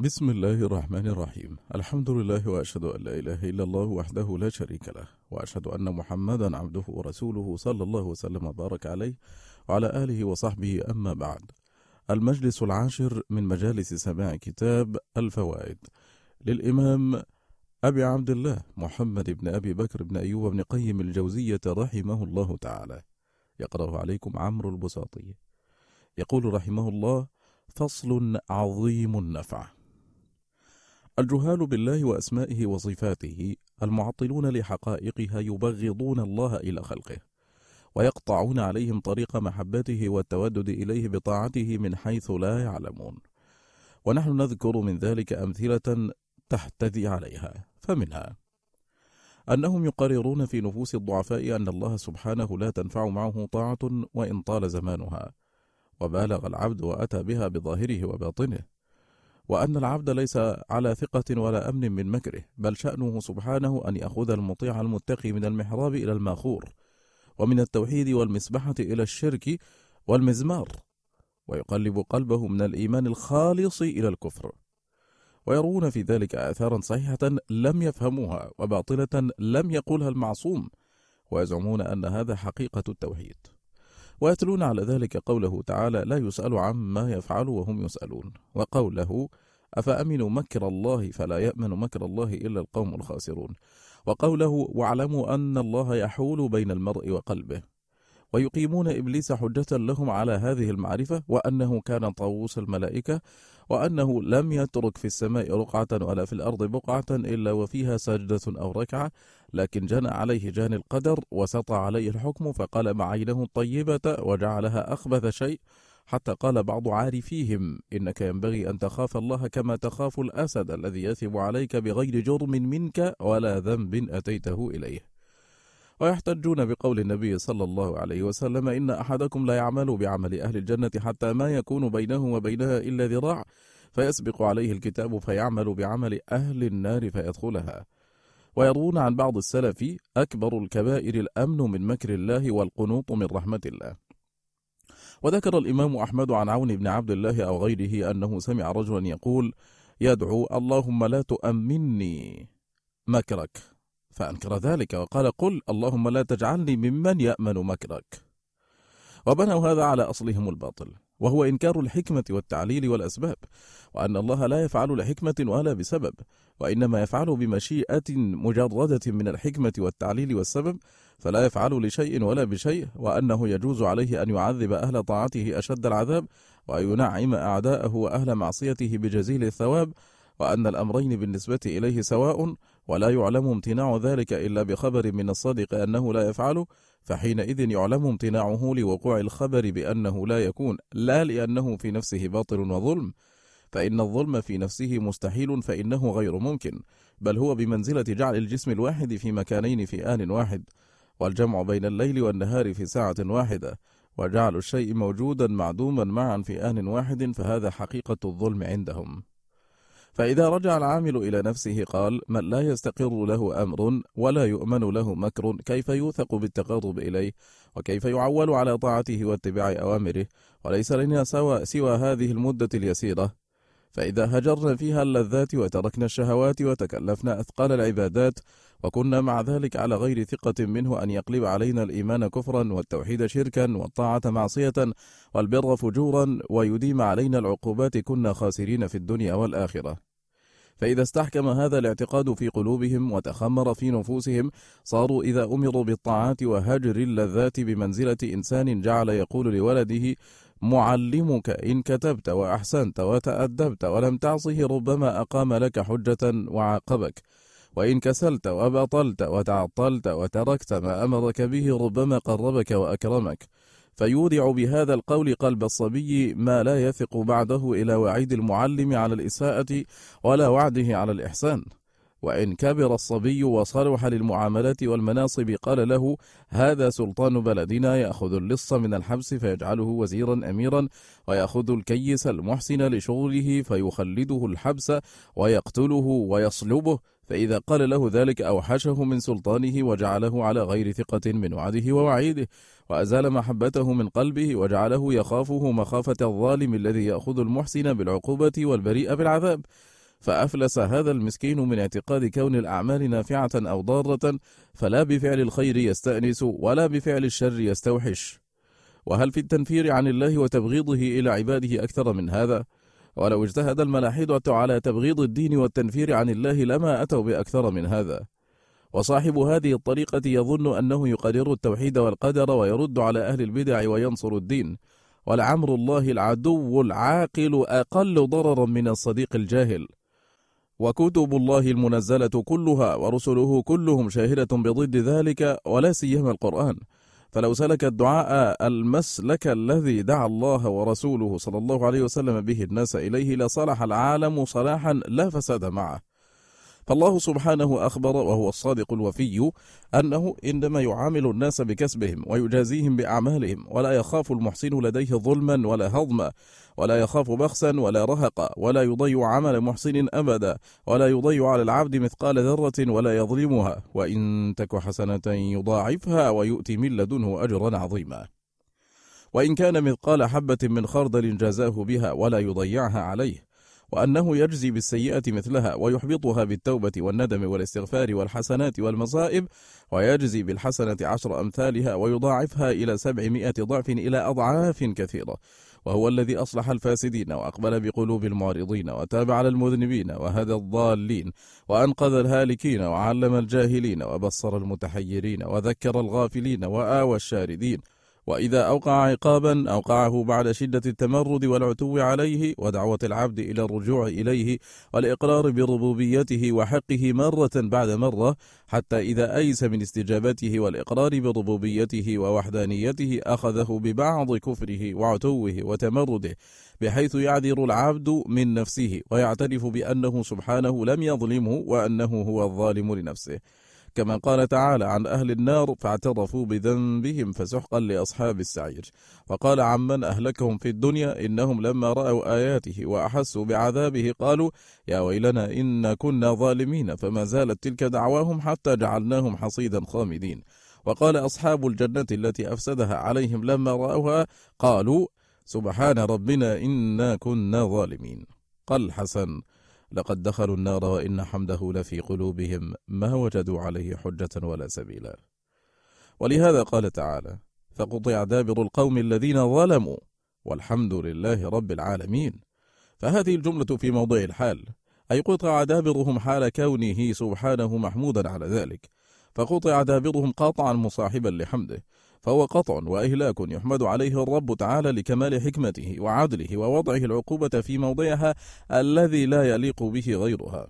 بسم الله الرحمن الرحيم. الحمد لله وأشهد أن لا إله إلا الله وحده لا شريك له وأشهد أن محمدا عبده ورسوله صلى الله وسلم وبارك عليه وعلى آله وصحبه أما بعد. المجلس العاشر من مجالس سماع كتاب الفوائد. للإمام أبي عبد الله محمد بن أبي بكر بن أيوب بن قيم الجوزية رحمه الله تعالى. يقرأه عليكم عمرو البساطي. يقول رحمه الله فصل عظيم النفع. الجهال بالله وأسمائه وصفاته المعطلون لحقائقها يبغضون الله إلى خلقه ويقطعون عليهم طريق محبته والتودد إليه بطاعته من حيث لا يعلمون. ونحن نذكر من ذلك أمثلة تحتذي عليها فمنها أنهم يقررون في نفوس الضعفاء أن الله سبحانه لا تنفع معه طاعة وإن طال زمانها وبالغ العبد وأتى بها بظاهره وباطنه. وأن العبد ليس على ثقة ولا أمن من مكره بل شأنه سبحانه أن يأخذ المطيع المتقي من المحراب إلى الماخور ومن التوحيد والمسبحة إلى الشرك والمزمار ويقلب قلبه من الإيمان الخالص إلى الكفر. ويرون في ذلك آثارا صحيحة لم يفهموها وباطلة لم يقولها المعصوم ويزعمون أن هذا حقيقة التوحيد. ويتلون على ذلك قوله تعالى لا يسأل عما يفعل وهم يسألون. وقوله أفأمنوا مكر الله فلا يأمن مكر الله إلا القوم الخاسرون. وقوله واعلموا أن الله يحول بين المرء وقلبه. ويقيمون إبليس حجة لهم على هذه المعرفة وأنه كان طاووس الملائكة وأنه لم يترك في السماء رقعة ولا في الأرض بقعة إلا وفيها سجدة أو ركعة لكن جنى عليه جاني القدر وسطى عليه الحكم فقلب عينه الطيبة وجعلها أخبث شيء حتى قال بعض عارفيهم إنك ينبغي أن تخاف الله كما تخاف الأسد الذي يثب عليك بغير جرم منك ولا ذنب أتيته إليه. ويحتجون بقول النبي صلى الله عليه وسلم إن أحدكم لا يعمل بعمل أهل الجنة حتى ما يكون بينه وبينها إلا ذراع فيسبق عليه الكتاب فيعمل بعمل أهل النار فيدخلها. ويروون عن بعض السلف أكبر الكبائر الأمن من مكر الله والقنوط من رحمة الله. وذكر الإمام أحمد عن عون بن عبد الله أو غيره أنه سمع رجلا يقول يدعو اللهم لا تؤمني مكرك. فأنكر ذلك وقال قل اللهم لا تجعلني ممن يأمن مكرك. وبنوا هذا على أصلهم الباطل وهو إنكار الحكمة والتعليل والأسباب وأن الله لا يفعل لحكمة ولا بسبب وإنما يفعل بمشيئة مجردة من الحكمة والتعليل والسبب فلا يفعل لشيء ولا بشيء وأنه يجوز عليه أن يعذب أهل طاعته أشد العذاب وأن ينعم أعداءه وأهل معصيته بجزيل الثواب وأن الأمرين بالنسبة إليه سواء ولا يعلم امتناع ذلك إلا بخبر من الصادق أنه لا يفعله فحينئذ يعلم امتناعه لوقوع الخبر بأنه لا يكون لا لأنه في نفسه باطل وظلم. فإن الظلم في نفسه مستحيل فإنه غير ممكن بل هو بمنزلة جعل الجسم الواحد في مكانين في آن واحد والجمع بين الليل والنهار في ساعة واحدة وجعل الشيء موجودا معدوما معا في آن واحد فهذا حقيقة الظلم عندهم. فإذا رجع العامل إلى نفسه قال من لا يستقر له أمر ولا يؤمن له مكر كيف يوثق بالتقرب إليه؟ وكيف يعول على طاعته واتباع أوامره؟ وليس لنا سوى, سوى هذه المدة اليسيرة. فإذا هجرنا فيها اللذات وتركنا الشهوات وتكلفنا أثقال العبادات وكنا مع ذلك على غير ثقة منه أن يقلب علينا الإيمان كفرا والتوحيد شركا والطاعة معصية والبر فجورا ويديم علينا العقوبات كنا خاسرين في الدنيا والآخرة. فإذا استحكم هذا الاعتقاد في قلوبهم وتخمر في نفوسهم صاروا إذا أمروا بالطاعات وهجر اللذات بمنزلة إنسان جعل يقول لولده معلمك إن كتبت وأحسنت وتأدبت ولم تعصه ربما أقام لك حجة وعاقبك. وإن كسلت وبطلت وتعطلت وتركت ما أمرك به ربما قربك وأكرمك. فيودع بهذا القول قلب الصبي ما لا يثق بعده إلى وعيد المعلم على الإساءة ولا وعده على الإحسان. وإن كبر الصبي وصلح للمعاملات والمناصب قال له هذا سلطان بلدنا يأخذ اللص من الحبس فيجعله وزيرا أميرا ويأخذ الكيس المحسن لشغله فيخلده الحبس ويقتله ويصلبه. فإذا قال له ذلك أوحشه من سلطانه وجعله على غير ثقة من وعده ووعيده وأزال محبته من قلبه وجعله يخافه مخافة الظالم الذي يأخذ المحسن بالعقوبة والبريء بالعذاب. فأفلس هذا المسكين من اعتقاد كون الأعمال نافعة أو ضارة فلا بفعل الخير يستأنس ولا بفعل الشر يستوحش. وهل في التنفير عن الله وتبغيضه إلى عباده أكثر من هذا؟ ولو اجتهد الملاحدة على تبغيض الدين والتنفير عن الله لما أتوا بأكثر من هذا. وصاحب هذه الطريقة يظن أنه يقرر التوحيد والقدر ويرد على أهل البدع وينصر الدين. ولعمر الله العدو العاقل أقل ضررا من الصديق الجاهل. وكتب الله المنزلة كلها ورسله كلهم شاهدة بضد ذلك ولا سيما القرآن. فلو سلك الدعاء المسلك الذي دعا الله ورسوله صلى الله عليه وسلم به الناس إليه لصلح العالم صلاحا لا فساد معه. فالله سبحانه أخبر وهو الصادق الوفي أنه إنما يعامل الناس بكسبهم ويجازيهم بأعمالهم ولا يخاف المحسن لديه ظلما ولا هضما ولا يخاف بخسا ولا رهقا ولا يضيع عمل محسن أبدا ولا يضيع على العبد مثقال ذرة ولا يظلمها وإن تك حسنة يضاعفها ويؤتي من لدنه أجرا عظيما. وإن كان مثقال حبة من خردل جازاه بها ولا يضيعها عليه وأنه يجزي بالسيئة مثلها ويحبطها بالتوبة والندم والاستغفار والحسنات والمصائب ويجزي بالحسنة عشر أمثالها ويضاعفها إلى سبعمائة ضعف إلى أضعاف كثيرة. وهو الذي أصلح الفاسدين وأقبل بقلوب المعرضين وتاب على المذنبين وهدى الضالين وأنقذ الهالكين وعلم الجاهلين وبصر المتحيرين وذكر الغافلين وآوى الشاردين. وإذا أوقع عقابا أوقعه بعد شدة التمرد والعتو عليه ودعوة العبد إلى الرجوع إليه والإقرار بربوبيته وحقه مرة بعد مرة حتى إذا أيس من استجابته والإقرار بربوبيته ووحدانيته أخذه ببعض كفره وعتوه وتمرده بحيث يعذر العبد من نفسه ويعترف بأنه سبحانه لم يظلمه وأنه هو الظالم لنفسه. كما قال تعالى عن أهل النار فاعترفوا بذنبهم فسحقا لأصحاب السعير. وقال عمن أهلكهم في الدنيا إنهم لما رأوا آياته وأحسوا بعذابه قالوا يا ويلنا إنا كنا ظالمين فما زالت تلك دعواهم حتى جعلناهم حصيدا خامدين. وقال أصحاب الجنة التي أفسدها عليهم لما رأوها قالوا سبحان ربنا إنا كنا ظالمين. قال الحسن لقد دخلوا النار وإن حمده لفي قلوبهم ما وجدوا عليه حجة ولا سبيلا. ولهذا قال تعالى فقطع دابر القوم الذين ظلموا والحمد لله رب العالمين. فهذه الجملة في موضع الحال أي قطع دابرهم حال كونه سبحانه محمودا على ذلك فقطع دابرهم قاطعا مصاحبا لحمده. فهو قطع وإهلاك يحمد عليه الرب تعالى لكمال حكمته وعدله ووضعه العقوبة في موضعها الذي لا يليق به غيرها.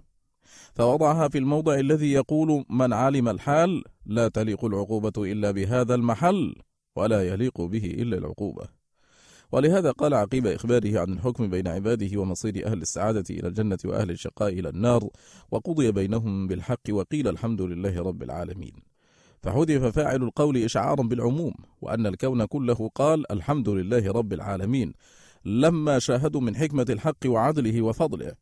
فوضعها في الموضع الذي يقول من علم الحال لا تليق العقوبة إلا بهذا المحل ولا يليق به إلا العقوبة ولهذا قال عقيب إخباره عن الحكم بين عباده ومصير أهل السعادة إلى الجنة وأهل الشقاء إلى النار وقضي بينهم بالحق وقيل الحمد لله رب العالمين. فحذف فاعل القول إشعارا بالعموم وأن الكون كله قال الحمد لله رب العالمين لما شاهدوا من حكمة الحق وعدله وفضله.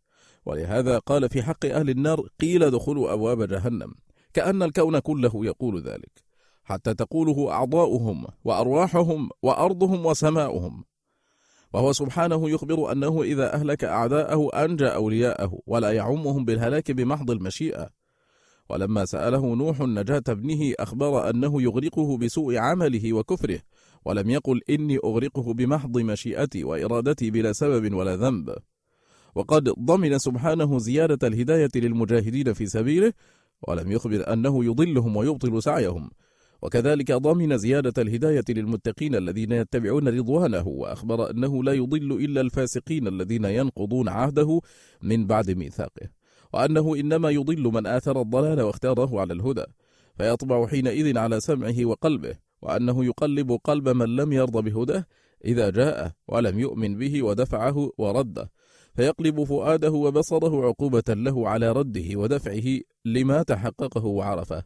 ولهذا قال في حق أهل النار قيل دخلوا أبواب جهنم كأن الكون كله يقول ذلك حتى تقوله أعضاؤهم وأرواحهم وأرضهم وسماؤهم. وهو سبحانه يخبر أنه إذا أهلك أعداءه أنجى أولياءه ولا يعمهم بالهلاك بمحض المشيئة. ولما سأله نوح نجاة ابنه أخبر أنه يغرقه بسوء عمله وكفره ولم يقل إني أغرقه بمحض مشيئتي وإرادتي بلا سبب ولا ذنب. وقد ضمن سبحانه زيادة الهداية للمجاهدين في سبيله ولم يخبر أنه يضلهم ويبطل سعيهم. وكذلك ضمن زيادة الهداية للمتقين الذين يتبعون رضوانه وأخبر أنه لا يضل إلا الفاسقين الذين ينقضون عهده من بعد ميثاقه. وأنه إنما يضل من آثر الضلال واختاره على الهدى فيطبع حينئذ على سمعه وقلبه وأنه يقلب قلب من لم يرضى بهداه إذا جاء ولم يؤمن به ودفعه ورده فيقلب فؤاده وبصره عقوبة له على رده ودفعه لما تحققه وعرفه.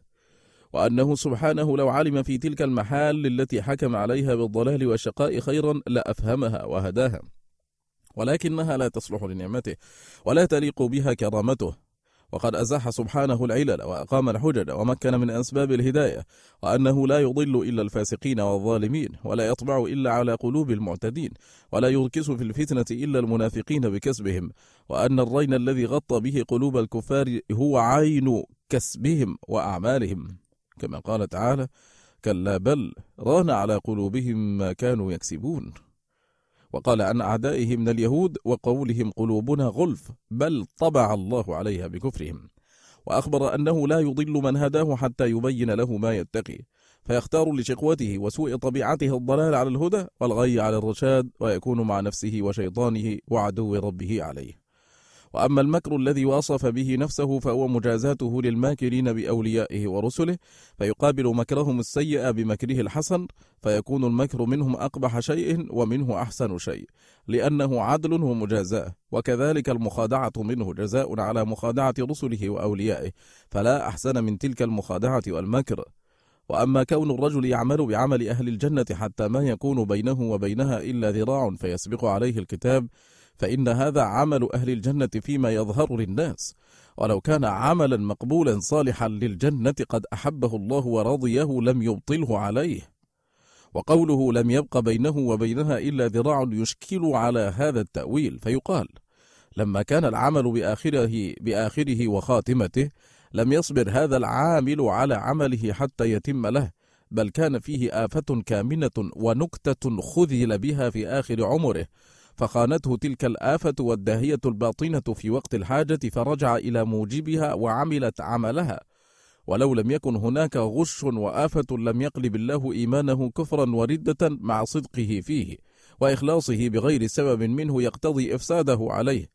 وأنه سبحانه لو علم في تلك المحال التي حكم عليها بالضلال والشقاء خيرا لأفهمها وهداها. ولكنها لا تصلح لنعمته ولا تليق بها كرامته. وقد أزاح سبحانه العلل وأقام الحجج ومكن من أسباب الهداية وأنه لا يضل إلا الفاسقين والظالمين ولا يطبع إلا على قلوب المعتدين ولا يركس في الفتنة إلا المنافقين بكسبهم. وأن الرين الذي غطى به قلوب الكفار هو عين كسبهم وأعمالهم. كما قال تعالى كلا بل ران على قلوبهم ما كانوا يكسبون. وقال عن أعدائه من اليهود وقولهم قلوبنا غلف بل طبع الله عليها بكفرهم. وأخبر أنه لا يضل من هداه حتى يبين له ما يتقي. فيختار لشقوته وسوء طبيعته الضلال على الهدى والغي على الرشاد ويكون مع نفسه وشيطانه وعدو ربه عليه. وأما المكر الذي وصف به نفسه فهو مجازاته للماكرين بأوليائه ورسله فيقابل مكرهم السيء بمكره الحسن فيكون المكر منهم أقبح شيء ومنه أحسن شيء لأنه عدل ومجازاة وكذلك المخادعة منه جزاء على مخادعة رسله وأوليائه فلا أحسن من تلك المخادعة والمكر. وأما كون الرجل يعمل بعمل أهل الجنة حتى ما يكون بينه وبينها إلا ذراع فيسبق عليه الكتاب فإن هذا عمل أهل الجنة فيما يظهر للناس. ولو كان عملا مقبولا صالحا للجنة قد أحبه الله ورضيه لم يبطله عليه. وقوله لم يبق بينه وبينها إلا ذراع يشكل على هذا التأويل. فيقال لما كان العمل بآخره, بآخره وخاتمته لم يصبر هذا العامل على عمله حتى يتم له بل كان فيه آفة كامنة ونكتة خذل بها في آخر عمره. فخانته تلك الآفة والداهية الباطنة في وقت الحاجة فرجع إلى موجبها وعملت عملها. ولو لم يكن هناك غش وآفة لم يقلب الله إيمانه كفرا وردة مع صدقه فيه وإخلاصه بغير سبب منه يقتضي إفساده عليه.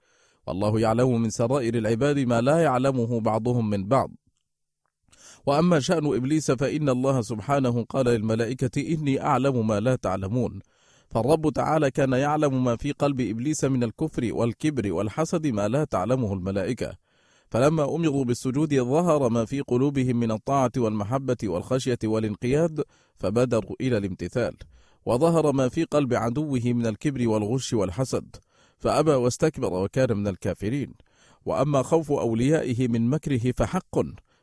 والله يعلم من سرائر العباد ما لا يعلمه بعضهم من بعض. وأما شأن إبليس فإن الله سبحانه قال للملائكة إني أعلم ما لا تعلمون. فالرب تعالى كان يعلم ما في قلب إبليس من الكفر والكبر والحسد ما لا تعلمه الملائكة. فلما أمروا بالسجود ظهر ما في قلوبهم من الطاعة والمحبة والخشية والانقياد فبدروا إلى الامتثال. وظهر ما في قلب عدوه من الكبر والغش والحسد. فأبى واستكبر وكان من الكافرين. وأما خوف أوليائه من مكره فحق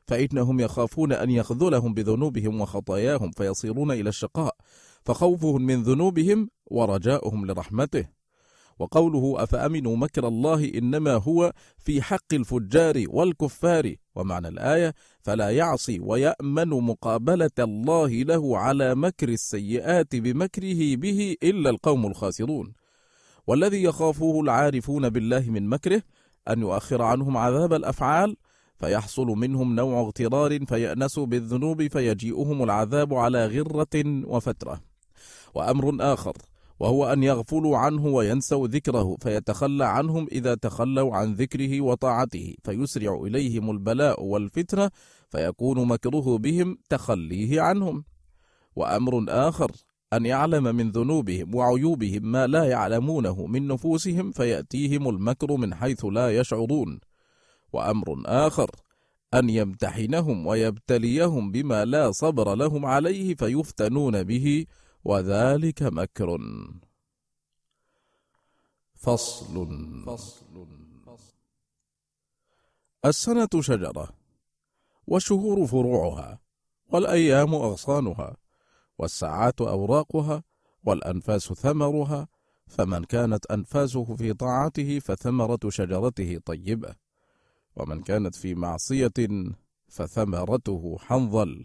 فإنهم يخافون أن يخذلهم بذنوبهم وخطاياهم فيصيرون إلى الشقاء. فخوفهم من ذنوبهم ورجاؤهم لرحمته. وقوله أفأمنوا مكر الله إنما هو في حق الفجار والكفار؟ ومعنى الآية فلا يعصي ويأمن مقابلة الله له على مكر السيئات بمكره به إلا القوم الخاسرون. والذي يخافه العارفون بالله من مكره أن يؤخر عنهم عذاب الأفعال فيحصل منهم نوع اغترار فيأنسوا بالذنوب فيجيئهم العذاب على غرة وفترة. وأمر آخر وهو أن يغفلوا عنه وينسوا ذكره فيتخلى عنهم إذا تخلوا عن ذكره وطاعته فيسرع إليهم البلاء والفتنة فيكون مكره بهم تخليه عنهم. وأمر آخر أن يعلم من ذنوبهم وعيوبهم ما لا يعلمونه من نفوسهم فيأتيهم المكر من حيث لا يشعرون. وأمر آخر أن يمتحنهم ويبتليهم بما لا صبر لهم عليه فيفتنون به وذلك مكر. فصل. فصل السنة شجرة والشهور فروعها والأيام أغصانها والساعات أوراقها والأنفاس ثمرها فمن كانت أنفاسه في طاعته فثمرة شجرته طيبة ومن كانت في معصية فثمرته حنظل.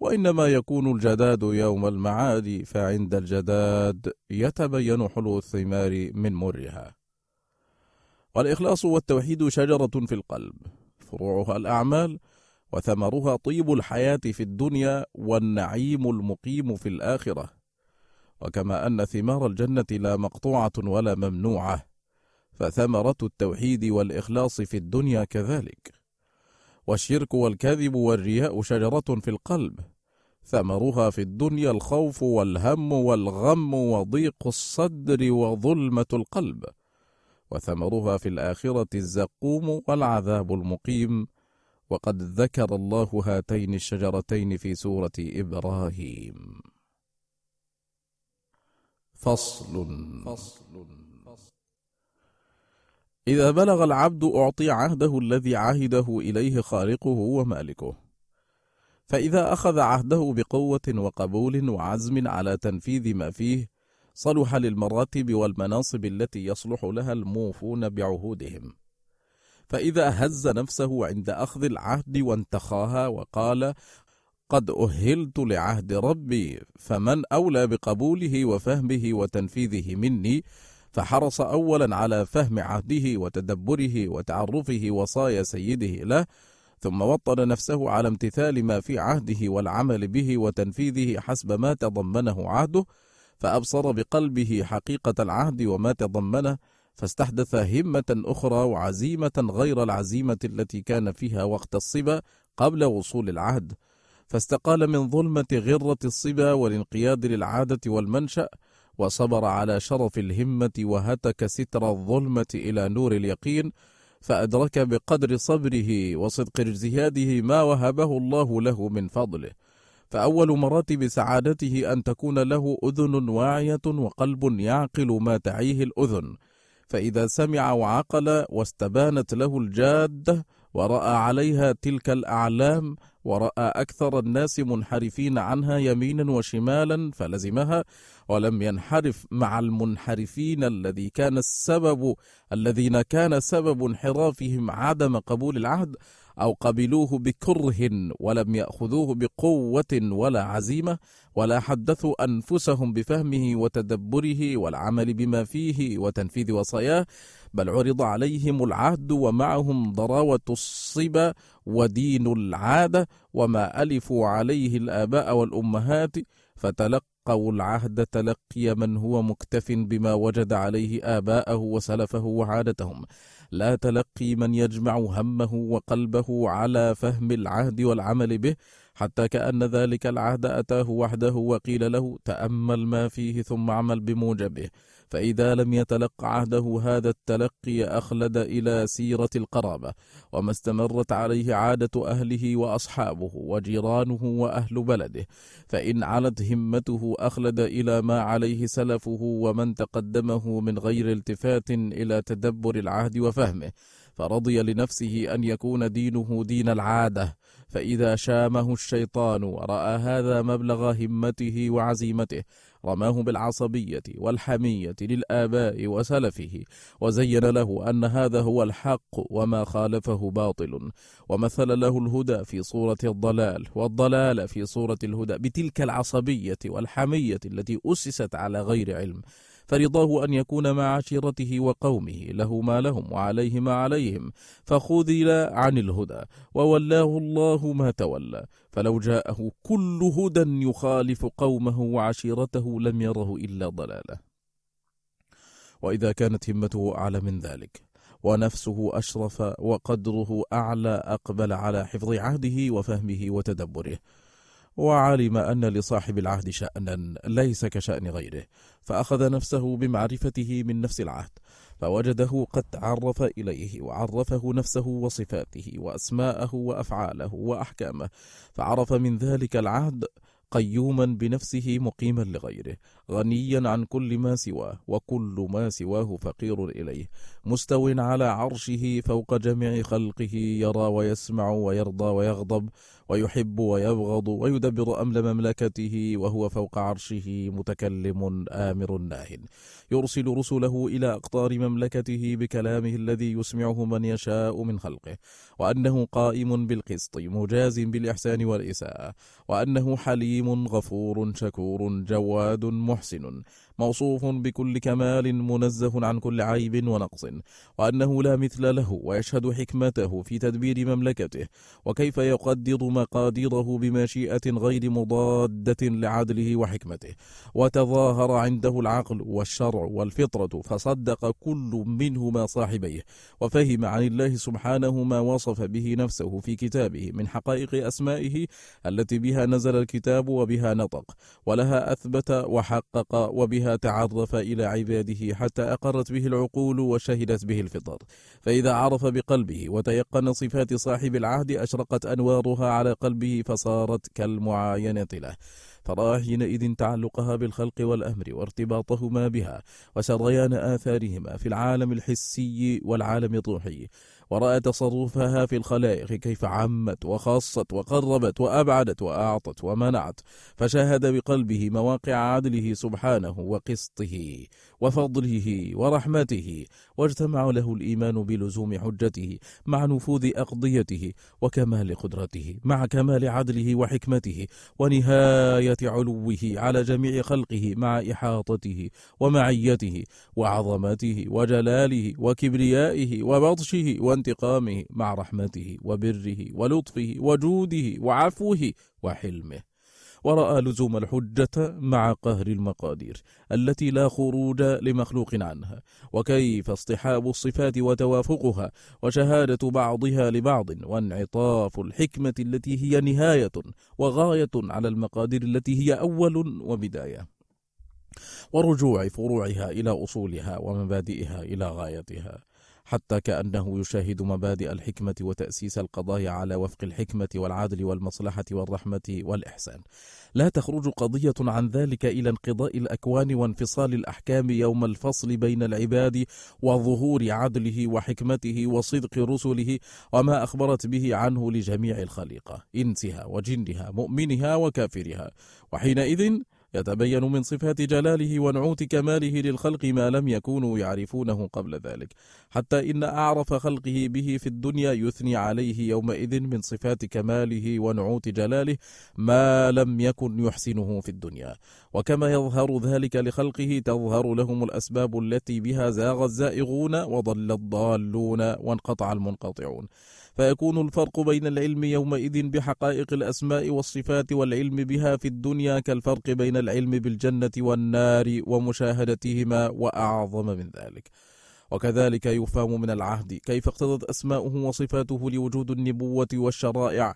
وإنما يكون الجداد يوم المعاد فعند الجداد يتبين حلو الثمار من مرها. والإخلاص والتوحيد شجرة في القلب. فروعها الأعمال وثمرها طيب الحياة في الدنيا والنعيم المقيم في الآخرة. وكما أن ثمار الجنة لا مقطوعة ولا ممنوعة فثمرة التوحيد والإخلاص في الدنيا كذلك. والشرك والكذب والرياء شجرة في القلب. ثمرها في الدنيا الخوف والهم والغم وضيق الصدر وظلمة القلب. وثمرها في الآخرة الزقوم والعذاب المقيم. وقد ذكر الله هاتين الشجرتين في سورة إبراهيم. فصل. فصل. إذا بلغ العبد أعطي عهده الذي عهده إليه خالقه ومالكه. فإذا أخذ عهده بقوة وقبول وعزم على تنفيذ ما فيه صلح للمراتب والمناصب التي يصلح لها الموفون بعهودهم. فإذا هز نفسه عند أخذ العهد وانتخاها وقال قد أهلت لعهد ربي فمن أولى بقبوله وفهمه وتنفيذه مني فحرص أولا على فهم عهده وتدبره وتعرفه وصايا سيده له ثم وطن نفسه على امتثال ما في عهده والعمل به وتنفيذه حسب ما تضمنه عهده فأبصر بقلبه حقيقة العهد وما تضمنه فاستحدث همة أخرى وعزيمة غير العزيمة التي كان فيها وقت الصبا قبل وصول العهد. فاستقال من ظلمة غرة الصبا والانقياد للعادة والمنشأ وصبر على شرف الهمة وهتك ستر الظلمة إلى نور اليقين فأدرك بقدر صبره وصدق اجتهاده ما وهبه الله له من فضله. فأول مراتب سعادته أن تكون له أذن واعية وقلب يعقل ما تعيه الأذن. فإذا سمع وعقل واستبانت له الجادة ورأى عليها تلك الأعلام ورأى أكثر الناس منحرفين عنها يمينا وشمالا فلزمها ولم ينحرف مع المنحرفين الذي كان السبب الذين كان سبب انحرافهم عدم قبول العهد أو قبلوه بكره ولم يأخذوه بقوة ولا عزيمة ولا حدثوا أنفسهم بفهمه وتدبره والعمل بما فيه وتنفيذ وصاياه بل عرض عليهم العهد ومعهم ضراوة الصبا ودين العادة وما ألفوا عليه الآباء والأمهات فتلقوا العهد تلقي من هو مكتف بما وجد عليه آباءه وسلفه وعادتهم. لا تلقي من يجمع همه وقلبه على فهم العهد والعمل به حتى كأن ذلك العهد أتاه وحده وقيل له تأمل ما فيه ثم عمل بموجبه. فإذا لم يتلق عهده هذا التلقي أخلد إلى سيرة القرابة وما استمرت عليه عادة أهله وأصحابه وجيرانه وأهل بلده فإن علت همته أخلد إلى ما عليه سلفه ومن تقدمه من غير التفات إلى تدبر العهد وفهمه فرضي لنفسه أن يكون دينه دين العادة. فإذا شامه الشيطان ورأى هذا مبلغ همته وعزيمته رماه بالعصبية والحمية للآباء وسلفه وزين له أن هذا هو الحق وما خالفه باطل ومثل له الهدى في صورة الضلال والضلال في صورة الهدى بتلك العصبية والحمية التي أسست على غير علم. فرضاه أن يكون مع عشيرته وقومه له ما لهم وعليه ما عليهم فخذل عن الهدى وولاه الله ما تولى. فلو جاءه كل هدى يخالف قومه وعشيرته لم يره إلا ضلاله. وإذا كانت همته أعلى من ذلك ونفسه أشرف وقدره أعلى أقبل على حفظ عهده وفهمه وتدبره. وعلم أن لصاحب العهد شأنا ليس كشأن غيره فأخذ نفسه بمعرفته من نفس العهد فوجده قد تعرف إليه وعرفه نفسه وصفاته وأسماءه وأفعاله وأحكامه فعرف من ذلك العهد قيوما بنفسه مقيما لغيره. غنيا عن كل ما سواه وكل ما سواه فقير إليه. مستو على عرشه فوق جميع خلقه يرى ويسمع ويرضى ويغضب ويحب ويبغض ويدبر أمر مملكته وهو فوق عرشه متكلم آمر ناه يرسل رسله إلى أقطار مملكته بكلامه الذي يسمعه من يشاء من خلقه وأنه قائم بالقسط مجاز بالإحسان والإساءة وأنه حليم غفور شكور جواد محسن موصوف بكل كمال منزه عن كل عيب ونقص وأنه لا مثل له ويشهد حكمته في تدبير مملكته وكيف يقدر مقاديره بمشيئة غير مضادة لعدله وحكمته؟ وتظاهر عنده العقل والشرع والفطرة فصدق كل منهما صاحبيه وفهم عن الله سبحانه ما وصف به نفسه في كتابه من حقائق أسمائه التي بها نزل الكتاب وبها نطق ولها أثبت وحقق وبها بها تعرف إلى عباده حتى أقرت به العقول وشهدت به الفطر. فإذا عرف بقلبه وتيقن صفات صاحب العهد أشرقت أنوارها على قلبه فصارت كالمعاينة له. فرأى حينئذ تعلقها بالخلق والأمر وارتباطهما بها وسريان آثارهما في العالم الحسي والعالم الروحي. ورأى تصرفها في الخلائق كيف عمت وخصت وقربت وأبعدت وأعطت ومنعت فشاهد بقلبه مواقع عدله سبحانه وقسطه وفضله ورحمته واجتمع له الإيمان بلزوم حجته مع نفوذ أقضيته وكمال قدرته مع كمال عدله وحكمته ونهاية علوه على جميع خلقه مع إحاطته ومعيته وعظمته وجلاله وكبريائه وبطشه وانتقامه مع رحمته وبره ولطفه وجوده وعفوه وحلمه. ورأى لزوم الحجة مع قهر المقادير التي لا خروج لمخلوق عنها وكيف اصطحاب الصفات وتوافقها وشهادة بعضها لبعض وانعطاف الحكمة التي هي نهاية وغاية على المقادير التي هي أول وبداية. ورجوع فروعها إلى أصولها ومبادئها إلى غايتها. حتى كأنه يشاهد مبادئ الحكمة وتأسيس القضايا على وفق الحكمة والعدل والمصلحة والرحمة والإحسان. لا تخرج قضية عن ذلك إلى انقضاء الأكوان وانفصال الأحكام يوم الفصل بين العباد وظهور عدله وحكمته وصدق رسله وما أخبرت به عنه لجميع الخليقة إنسها وجنها مؤمنها وكافرها. وحينئذ يتبين من صفات جلاله ونعوت كماله للخلق ما لم يكونوا يعرفونه قبل ذلك. حتى إن أعرف خلقه به في الدنيا يثني عليه يومئذ من صفات كماله ونعوت جلاله ما لم يكن يحسنه في الدنيا. وكما يظهر ذلك لخلقه تظهر لهم الأسباب التي بها زاغ الزائغون وضل الضالون وانقطع المنقطعون. فيكون الفرق بين العلم يومئذ بحقائق الأسماء والصفات والعلم بها في الدنيا كالفرق بين العلم بالجنة والنار ومشاهدتهما وأعظم من ذلك. وكذلك يفهم من العهد كيف اقتضت أسماؤه وصفاته لوجود النبوة والشرائع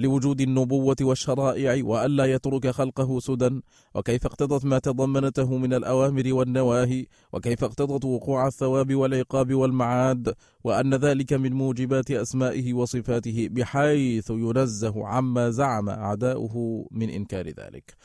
لوجود النبوة والشرائع وألا يترك خلقه سدى وكيف اقتضت ما تضمنته من الأوامر والنواهي وكيف اقتضت وقوع الثواب والعقاب والمعاد وأن ذلك من موجبات أسمائه وصفاته بحيث ينزه عما زعم أعداؤه من إنكار ذلك.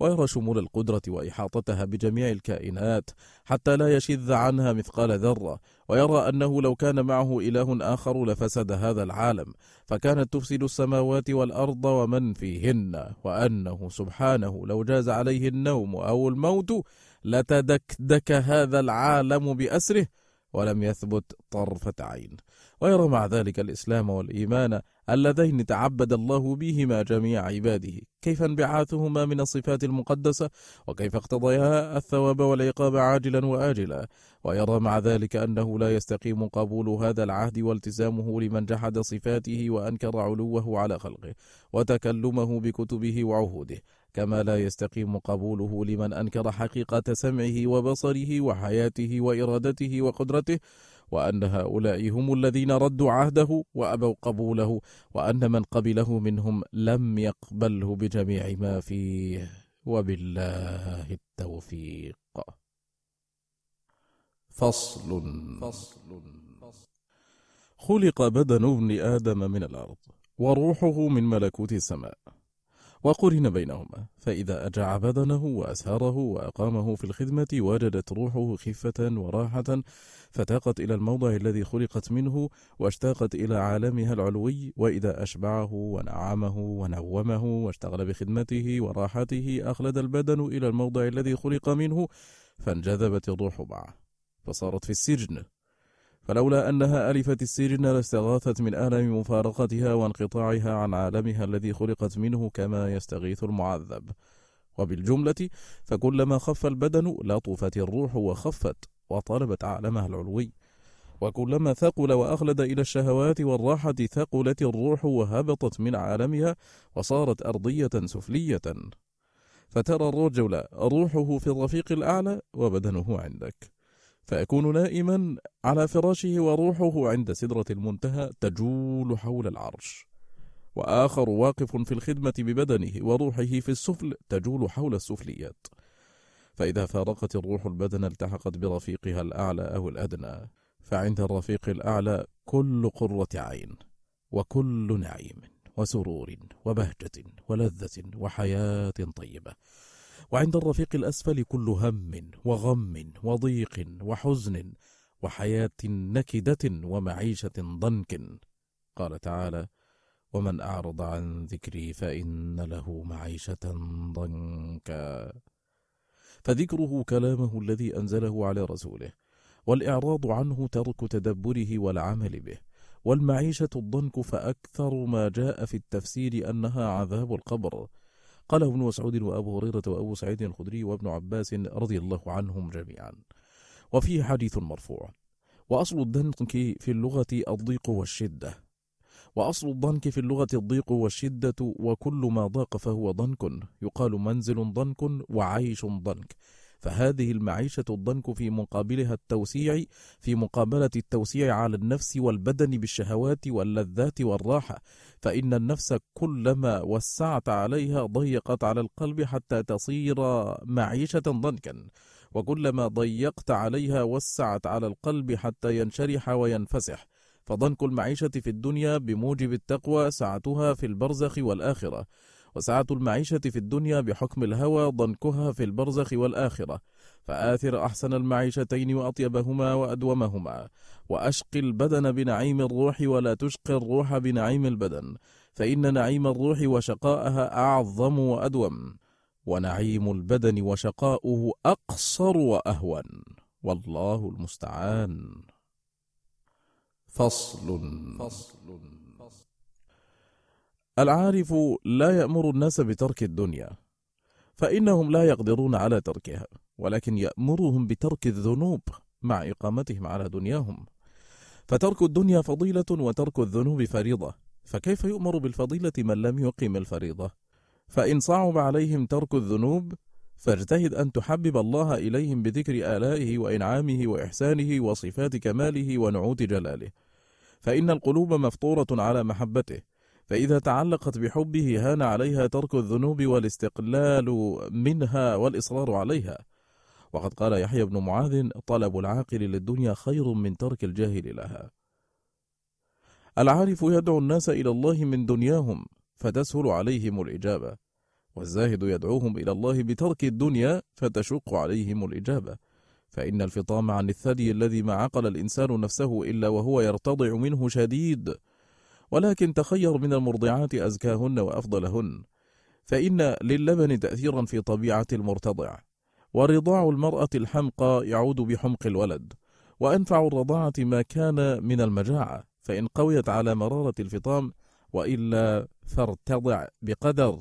ويرى شمول القدرة وإحاطتها بجميع الكائنات حتى لا يشذ عنها مثقال ذرة. ويرى أنه لو كان معه إله آخر لفسد هذا العالم فكانت تفسد السماوات والأرض ومن فيهن. وأنه سبحانه لو جاز عليه النوم أو الموت لتدكدك هذا العالم بأسره ولم يثبت طرفة عين. ويرى مع ذلك الإسلام والإيمان اللذين تعبد الله بهما جميع عباده. كيف انبعاثهما من الصفات المقدسة؟ وكيف اقتضيا الثواب والعقاب عاجلا وآجلا؟ ويرى مع ذلك أنه لا يستقيم قبول هذا العهد والتزامه لمن جحد صفاته وأنكر علوه على خلقه وتكلمه بكتبه وعهوده كما لا يستقيم قبوله لمن أنكر حقيقة سمعه وبصره وحياته وإرادته وقدرته وأن هؤلاء هم الذين ردوا عهده وأبوا قبوله وأن من قبله منهم لم يقبله بجميع ما فيه وبالله التوفيق. فصل. فصل خلق بدن ابن آدم من الأرض وروحه من ملكوت السماء. وقرن بينهما. فإذا أجع بدنه وأسهره وأقامه في الخدمة وجدت روحه خفة وراحة فتاقت إلى الموضع الذي خلقت منه واشتاقت إلى عالمها العلوي وإذا أشبعه ونعمه ونومه واشتغل بخدمته وراحته أخلد البدن إلى الموضع الذي خلق منه فانجذبت الروح معه. فصارت في السجن. فلولا أنها ألفت السجن لاستغاثت من ألم مفارقتها وانقطاعها عن عالمها الذي خلقت منه كما يستغيث المعذب. وبالجملة فكلما خف البدن لطفت الروح وخفت وطلبت عالمها العلوي. وكلما ثقل وأخلد إلى الشهوات والراحة ثقلت الروح وهبطت من عالمها وصارت أرضية سفلية. فترى الرجل روحه في الرفيق الأعلى وبدنه عندك. فيكون نائما على فراشه وروحه عند سدرة المنتهى تجول حول العرش. وآخر واقف في الخدمة ببدنه وروحه في السفل تجول حول السفليات. فإذا فارقت الروح البدن التحقت برفيقها الأعلى أو الأدنى فعند الرفيق الأعلى كل قرة عين وكل نعيم وسرور وبهجة ولذة وحياة طيبة. وعند الرفيق الأسفل كل هم وغم وضيق وحزن وحياة نكدة ومعيشة ضنك. قال تعالى ومن أعرض عن ذكري فإن له معيشة ضنكا. فذكره كلامه الذي أنزله على رسوله والإعراض عنه ترك تدبره والعمل به والمعيشة الضنك فأكثر ما جاء في التفسير أنها عذاب القبر. قاله ابن مسعود وأبو هريرة وأبو سعيد الخدري وابن عباس رضي الله عنهم جميعا. وفيه حديث مرفوع. وأصل الضنك في اللغة الضيق والشدة. وأصل الضنك في اللغة الضيق والشدة وكل ما ضاق فهو ضنك. يقال منزل ضنك وعيش ضنك. فهذه المعيشة الضنك في مقابلها التوسيع في مقابلة التوسيع على النفس والبدن بالشهوات واللذات والراحة. فإن النفس كلما وسعت عليها ضيقت على القلب حتى تصير معيشة ضنكا. وكلما ضيقت عليها وسعت على القلب حتى ينشرح وينفسح. فضنك المعيشة في الدنيا بموجب التقوى سعتها في البرزخ والآخرة. وسعة المعيشة في الدنيا بحكم الهوى ضنكها في البرزخ والآخرة. فآثر أحسن المعيشتين وأطيبهما وأدومهما. وأشق البدن بنعيم الروح ولا تشقي الروح بنعيم البدن. فإن نعيم الروح وشقاءها أعظم وأدوم. ونعيم البدن وشقاؤه أقصر وأهون. والله المستعان. فصل. فصل. العارف لا يأمر الناس بترك الدنيا فإنهم لا يقدرون على تركها ولكن يأمرهم بترك الذنوب مع إقامتهم على دنياهم. فترك الدنيا فضيلة وترك الذنوب فريضة فكيف يؤمر بالفضيلة من لم يقم الفريضة؟ فإن صعب عليهم ترك الذنوب فاجتهد أن تحبب الله إليهم بذكر آلائه وإنعامه وإحسانه وصفات كماله ونعوت جلاله. فإن القلوب مفطورة على محبته فإذا تعلقت بحبه هان عليها ترك الذنوب والاستقلال منها والإصرار عليها. وقد قال يحيى بن معاذ طلب العاقل للدنيا خير من ترك الجاهل لها. العارف يدعو الناس إلى الله من دنياهم فتسهل عليهم الإجابة والزاهد يدعوهم إلى الله بترك الدنيا فتشق عليهم الإجابة. فإن الفطام عن الثدي الذي ما عقل الإنسان نفسه إلا وهو يرتضع منه شديد ولكن تخير من المرضعات أزكاهن وأفضلهن فإن للبن تأثيرا في طبيعة المرتضع ورضاع المرأة الحمقى يعود بحمق الولد وأنفع الرضاعة ما كان من المجاعة فإن قويت على مرارة الفطام وإلا فارتضع بقدر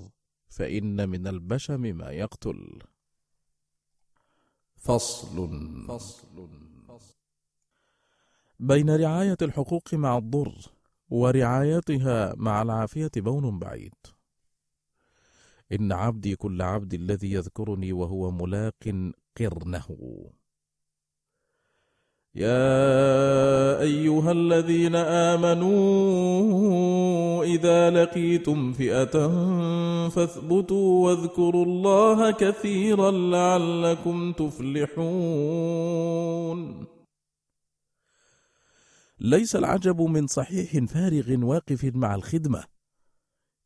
فإن من البشم ما يقتل. فصل. فصل. بين رعاية الحقوق مع الضر ورعايتها مع العافية بون بعيد. إن عبدي كل عبد الذي يذكرني وهو ملاق قرنه. يا أيها الذين آمنوا إذا لقيتم فئة فاثبتوا واذكروا الله كثيرا لعلكم تفلحون. ليس العجب من صحيح فارغ واقف مع الخدمة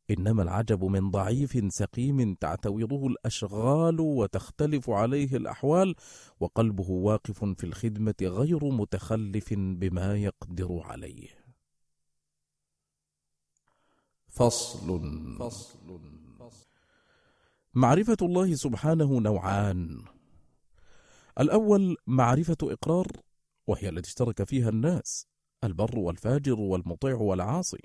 إنما العجب من ضعيف سقيم تعتوضه الأشغال وتختلف عليه الأحوال وقلبه واقف في الخدمة غير متخلف بما يقدر عليه. فصل فصل معرفة الله سبحانه نوعان. الأول معرفة إقرار وهي التي اشترك فيها الناس البر والفاجر والمطيع والعاصي.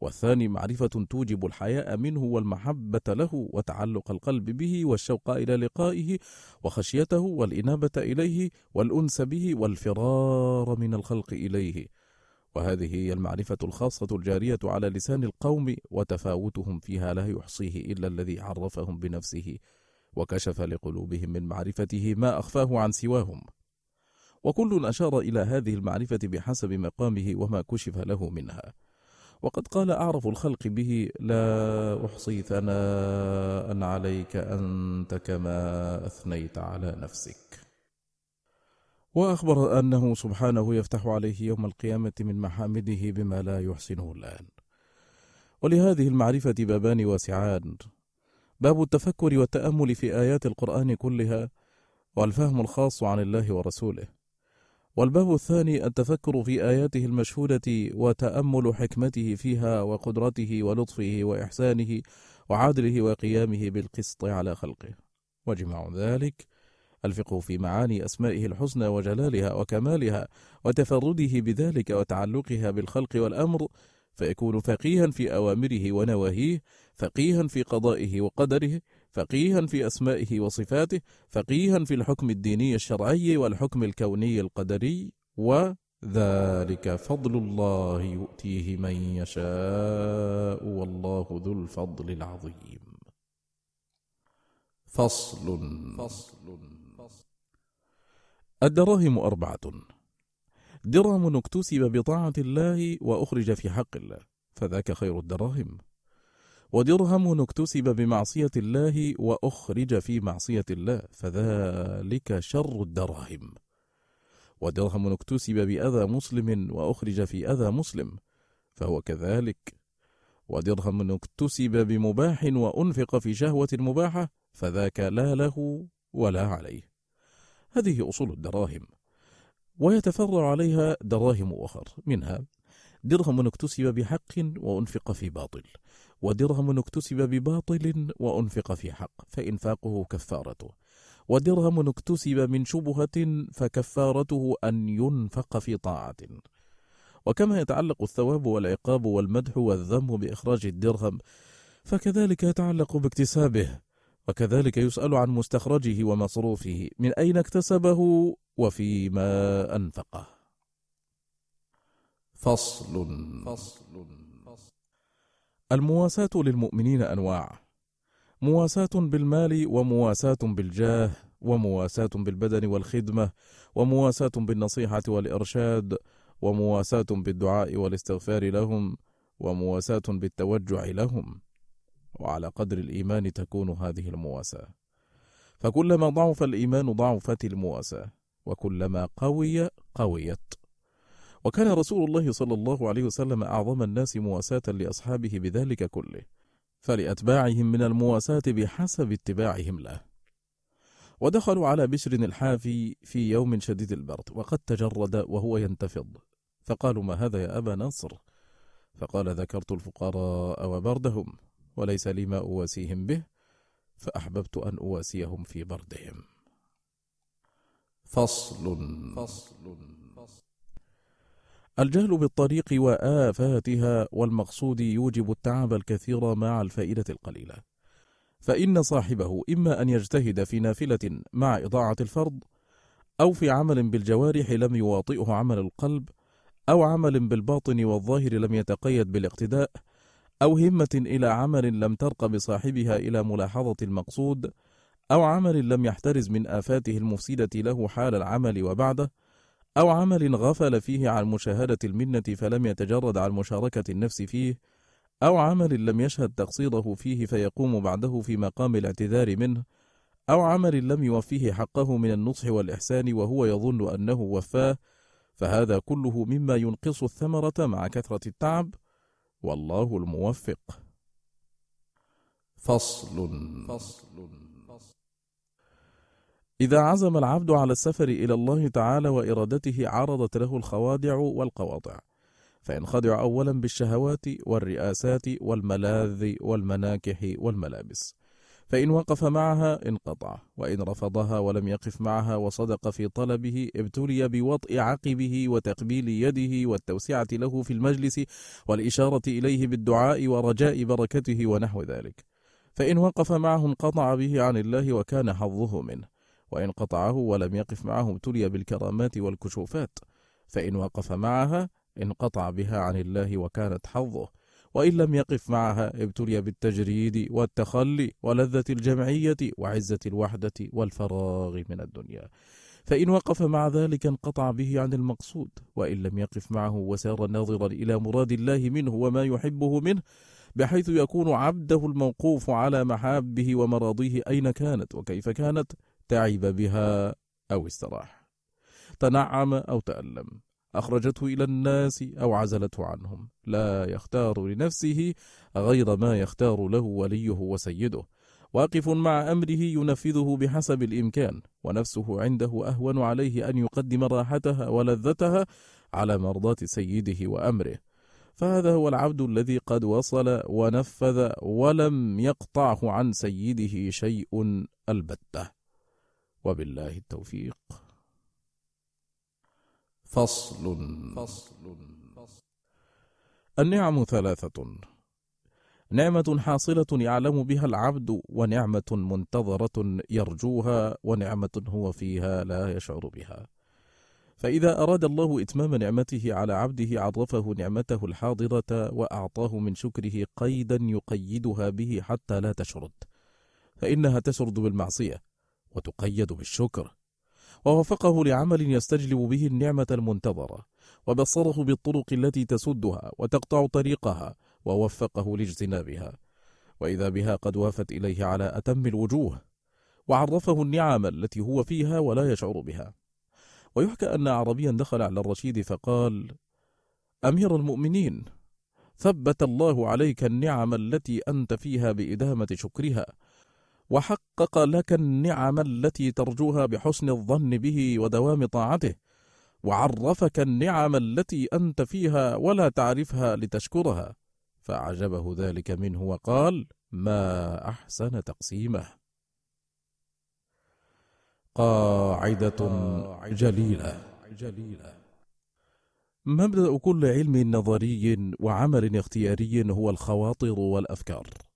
والثاني معرفة توجب الحياء منه والمحبة له وتعلق القلب به والشوق إلى لقائه وخشيته والإنابة إليه والأنس به والفرار من الخلق إليه وهذه هي المعرفة الخاصة الجارية على لسان القوم وتفاوتهم فيها لا يحصيه إلا الذي عرفهم بنفسه وكشف لقلوبهم من معرفته ما أخفاه عن سواهم وكل أشار إلى هذه المعرفة بحسب مقامه وما كشف له منها. وقد قال أعرف الخلق به لا أحصي ثناء عليك أنت كما أثنيت على نفسك. وأخبر أنه سبحانه يفتح عليه يوم القيامة من محامده بما لا يحسنه الآن. ولهذه المعرفة بابان واسعان. باب التفكر والتأمل في آيات القرآن كلها والفهم الخاص عن الله ورسوله. والباب الثاني التفكر في آياته المشهودة وتأمل حكمته فيها وقدرته ولطفه وإحسانه وعدله وقيامه بالقسط على خلقه. وجمع ذلك الفقه في معاني أسمائه الحسنى وجلالها وكمالها وتفرده بذلك وتعلقها بالخلق والأمر فيكون فقيها في أوامره ونواهيه فقيها في قضائه وقدره فقيها في أسمائه وصفاته فقيها في الحكم الديني الشرعي والحكم الكوني القدري وذلك فضل الله يؤتيه من يشاء والله ذو الفضل العظيم. فصل. فصل الدراهم أربعة. درهم اكتسب بطاعة الله وأخرج في حق الله فذاك خير الدراهم. ودرهم اكتسب بمعصية الله وأخرج في معصية الله فذلك شر الدراهم. ودرهم اكتسب بأذى مسلم وأخرج في أذى مسلم فهو كذلك. ودرهم اكتسب بمباح وأنفق في شهوة مباحة فذاك لا له ولا عليه. هذه أصول الدراهم. ويتفرع عليها دراهم أخر منها درهم اكتسب بحق وأنفق في باطل. ودرهم اكتسب بباطل وأنفق في حق فإنفاقه كفارته. ودرهم اكتسب من شبهة فكفارته أن ينفق في طاعة. وكما يتعلق الثواب والعقاب والمدح والذم بإخراج الدرهم فكذلك يتعلق باكتسابه. وكذلك يسأل عن مستخرجه ومصروفه من أين اكتسبه وفيما أنفقه. فصل. فصل. المواساة للمؤمنين أنواع. مواساة بالمال ومواساة بالجاه ومواساة بالبدن والخدمة ومواساة بالنصيحة والإرشاد ومواساة بالدعاء والاستغفار لهم ومواساة بالتوجع لهم. وعلى قدر الإيمان تكون هذه المواساة. فكلما ضعف الإيمان ضعفت المواساة وكلما قوي قويت. وكان رسول الله صلى الله عليه وسلم أعظم الناس مواساة لأصحابه بذلك كله فلأتباعهم من المواساة بحسب اتباعهم له. ودخلوا على بشر الحافي في يوم شديد البرد وقد تجرد وهو ينتفض. فقالوا ما هذا يا أبا نصر؟ فقال ذكرت الفقراء وبردهم وليس لي ما أواسيهم به فأحببت أن أواسيهم في بردهم. فصل. فصل. الجهل بالطريق وآفاتها والمقصود يوجب التعب الكثير مع الفائدة القليلة. فإن صاحبه إما أن يجتهد في نافلة مع إضاعة الفرض أو في عمل بالجوارح لم يواطئه عمل القلب أو عمل بالباطن والظاهر لم يتقيد بالاقتداء أو همة إلى عمل لم ترق بصاحبها إلى ملاحظة المقصود أو عمل لم يحترز من آفاته المفسدة له حال العمل وبعده أو عمل غفل فيه عن مشاهدة المنة فلم يتجرد عن مشاركة النفس فيه أو عمل لم يشهد تقصيره فيه فيقوم بعده في مقام الاعتذار منه أو عمل لم يوفيه حقه من النصح والإحسان وهو يظن أنه وفاه فهذا كله مما ينقص الثمرة مع كثرة التعب والله الموفق. فصل. فصل. إذا عزم العبد على السفر إلى الله تعالى وإرادته عرضت له الخوادع والقواطع. فينخدع أولا بالشهوات والرئاسات والملاذ والمناكح والملابس. فإن وقف معها انقطع وإن رفضها ولم يقف معها وصدق في طلبه ابتلي بوطء عقبه وتقبيل يده والتوسعة له في المجلس والإشارة إليه بالدعاء ورجاء بركته ونحو ذلك. فإن وقف معه انقطع به عن الله وكان حظه منه. وإن قطعه ولم يقف معه ابتلي بالكرامات والكشوفات فإن وقف معها انقطع بها عن الله وكانت حظه وإن لم يقف معها ابتلي بالتجريد والتخلي ولذة الجمعية وعزة الوحدة والفراغ من الدنيا. فإن وقف مع ذلك انقطع به عن المقصود وإن لم يقف معه وسار ناظرا إلى مراد الله منه وما يحبه منه بحيث يكون عبده الموقوف على محابه ومراضيه أين كانت وكيف كانت تعب بها أو استراح. تنعم أو تألم. أخرجته إلى الناس أو عزلته عنهم. لا يختار لنفسه غير ما يختار له وليه وسيده. واقف مع أمره ينفذه بحسب الإمكان ونفسه عنده أهون عليه أن يقدم راحتها ولذتها على مرضاة سيده وأمره. فهذا هو العبد الذي قد وصل ونفذ ولم يقطعه عن سيده شيء البتة. وبالله التوفيق. فصل. فصل النعم ثلاثة. نعمة حاصلة يعلم بها العبد ونعمة منتظرة يرجوها ونعمة هو فيها لا يشعر بها. فإذا أراد الله إتمام نعمته على عبده عرفه نعمته الحاضرة وأعطاه من شكره قيدا يقيدها به حتى لا تشرد. فإنها تشرد بالمعصية. وتقيد بالشكر. ووفقه لعمل يستجلب به النعمة المنتظرة وبصره بالطرق التي تسدها وتقطع طريقها ووفقه لاجتنابها. وإذا بها قد وافت إليه على أتم الوجوه وعرفه النعم التي هو فيها ولا يشعر بها. ويحكى أن عربيا دخل على الرشيد فقال أمير المؤمنين ثبت الله عليك النعم التي أنت فيها بإدامة شكرها وحقق لك النعم التي ترجوها بحسن الظن به ودوام طاعته وعرفك النعم التي أنت فيها ولا تعرفها لتشكرها. فأعجبه ذلك منه وقال ما أحسن تقسيمه. قاعدة جليلة. مبدأ كل علم نظري وعمل اختياري هو الخواطر والأفكار.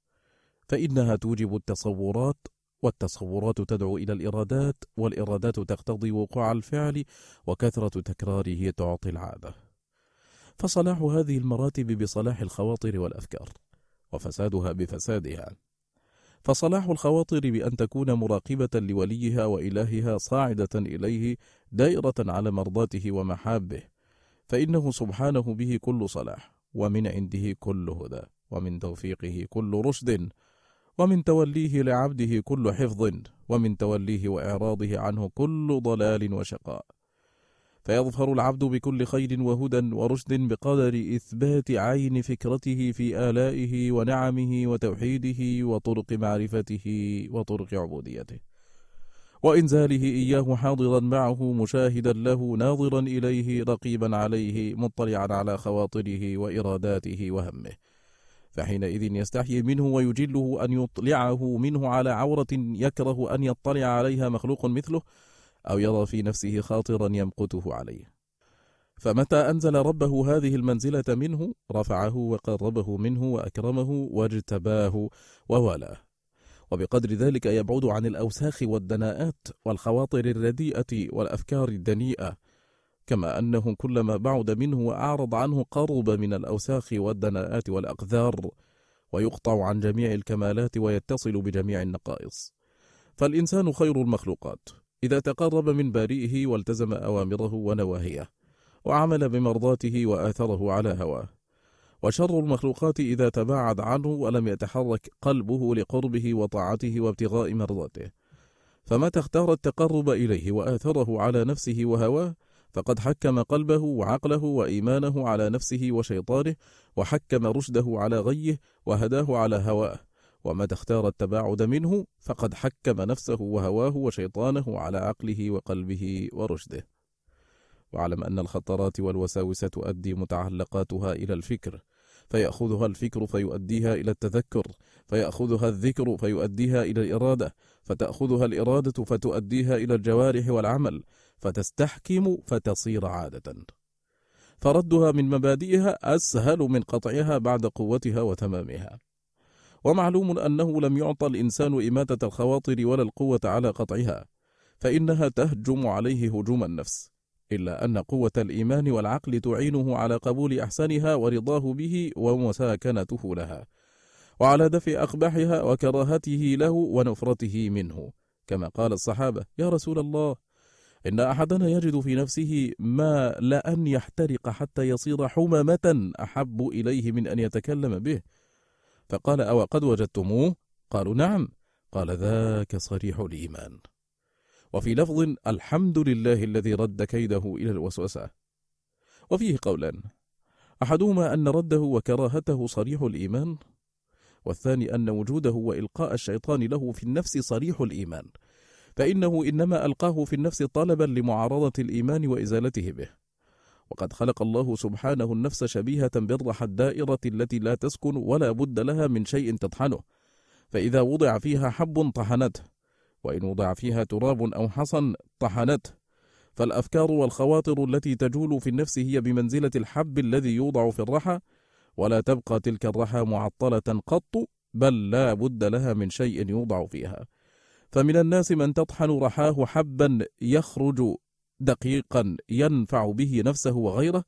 فإنها توجب التصورات والتصورات تدعو إلى الإرادات والإرادات تقتضي وقوع الفعل وكثرة تكراره تعطي العادة. فصلاح هذه المراتب بصلاح الخواطر والأفكار وفسادها بفسادها. فصلاح الخواطر بأن تكون مراقبة لوليها وإلهها صاعدة إليه دائرة على مرضاته ومحابه فإنه سبحانه به كل صلاح ومن عنده كل هدى ومن توفيقه كل رشد ومن توليه لعبده كل حفظ ومن توليه وإعراضه عنه كل ضلال وشقاء. فيظفر العبد بكل خير وهدى ورشد بقدر إثبات عين فكرته في آلائه ونعمه وتوحيده وطرق معرفته وطرق عبوديته. وإنزاله إياه حاضرا معه مشاهدا له ناظرا إليه رقيبا عليه مطلعا على خواطره وإراداته وهمه. فحينئذ يستحيي منه ويجله أن يطلعه منه على عورة يكره أن يطلع عليها مخلوق مثله أو يرى في نفسه خاطرا يمقته عليه. فمتى أنزل ربه هذه المنزلة منه؟ رفعه وقربه منه وأكرمه واجتباه ووالاه. وبقدر ذلك يبعد عن الأوساخ والدناءات والخواطر الرديئة والأفكار الدنيئة. كما أنه كلما بعد منه وأعرض عنه قرب من الأوساخ والدناءات والأقذار ويقطع عن جميع الكمالات ويتصل بجميع النقائص. فالإنسان خير المخلوقات. إذا تقرب من بارئه والتزم أوامره ونواهيه وعمل بمرضاته وآثره على هواه. وشر المخلوقات إذا تباعد عنه ولم يتحرك قلبه لقربه وطاعته وابتغاء مرضاته. فمتى اختار التقرب إليه وآثره على نفسه وهواه؟ فقد حكم قلبه وعقله وإيمانه على نفسه وشيطانه وحكم رشده على غيه وهداه على هواه. ومتى اختار التباعد منه فقد حكم نفسه وهواه وشيطانه على عقله وقلبه ورشده. واعلم أن الخطرات والوساوس تؤدي متعلقاتها إلى الفكر فيأخذها الفكر فيؤديها إلى التذكر فيأخذها الذكر فيؤديها إلى الإرادة فتأخذها الإرادة فتؤديها إلى الجوارح والعمل فتستحكم فتصير عادة. فردها من مبادئها أسهل من قطعها بعد قوتها وتمامها. ومعلوم أنه لم يعطى الإنسان إماتة الخواطر ولا القوة على قطعها فإنها تهجم عليه هجوم النفس إلا أن قوة الإيمان والعقل تعينه على قبول أحسنها ورضاه به ومساكنته لها وعلى دفع أقبحها وكراهته له ونفرته منه كما قال الصحابة يا رسول الله إن أحدنا يجد في نفسه ما لأن يحترق حتى يصير حمامة أحب إليه من أن يتكلم به. فقال أو قد وجدتموه؟ قالوا نعم. قال ذاك صريح الإيمان. وفي لفظ الحمد لله الذي رد كيده إلى الوسوسة. وفيه قولان أحدهما أن رده وكراهته صريح الإيمان والثاني أن وجوده وإلقاء الشيطان له في النفس صريح الإيمان. فإنه إنما ألقاه في النفس طلبا لمعارضة الإيمان وإزالته به. وقد خلق الله سبحانه النفس شبيهة بالرحى الدائرة التي لا تسكن ولا بد لها من شيء تطحنه. فإذا وضع فيها حب طحنته وإن وضع فيها تراب أو حصن طحنته. فالأفكار والخواطر التي تجول في النفس هي بمنزلة الحب الذي يوضع في الرحى ولا تبقى تلك الرحى معطلة قط بل لا بد لها من شيء يوضع فيها. فمن الناس من تطحن رحاه حبا يخرج دقيقا ينفع به نفسه وغيره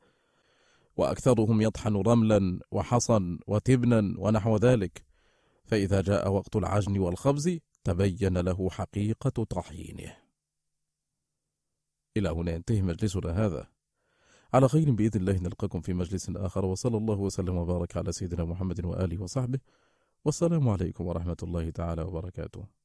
وأكثرهم يطحن رملا وحصا وتبنا ونحو ذلك. فإذا جاء وقت العجن والخبز تبين له حقيقة طحينه. إلى هنا ينتهي مجلسنا هذا. على خير بإذن الله نلقاكم في مجلس آخر وصلى الله وسلم وبارك على سيدنا محمد وآله وصحبه. والسلام عليكم ورحمة الله تعالى وبركاته.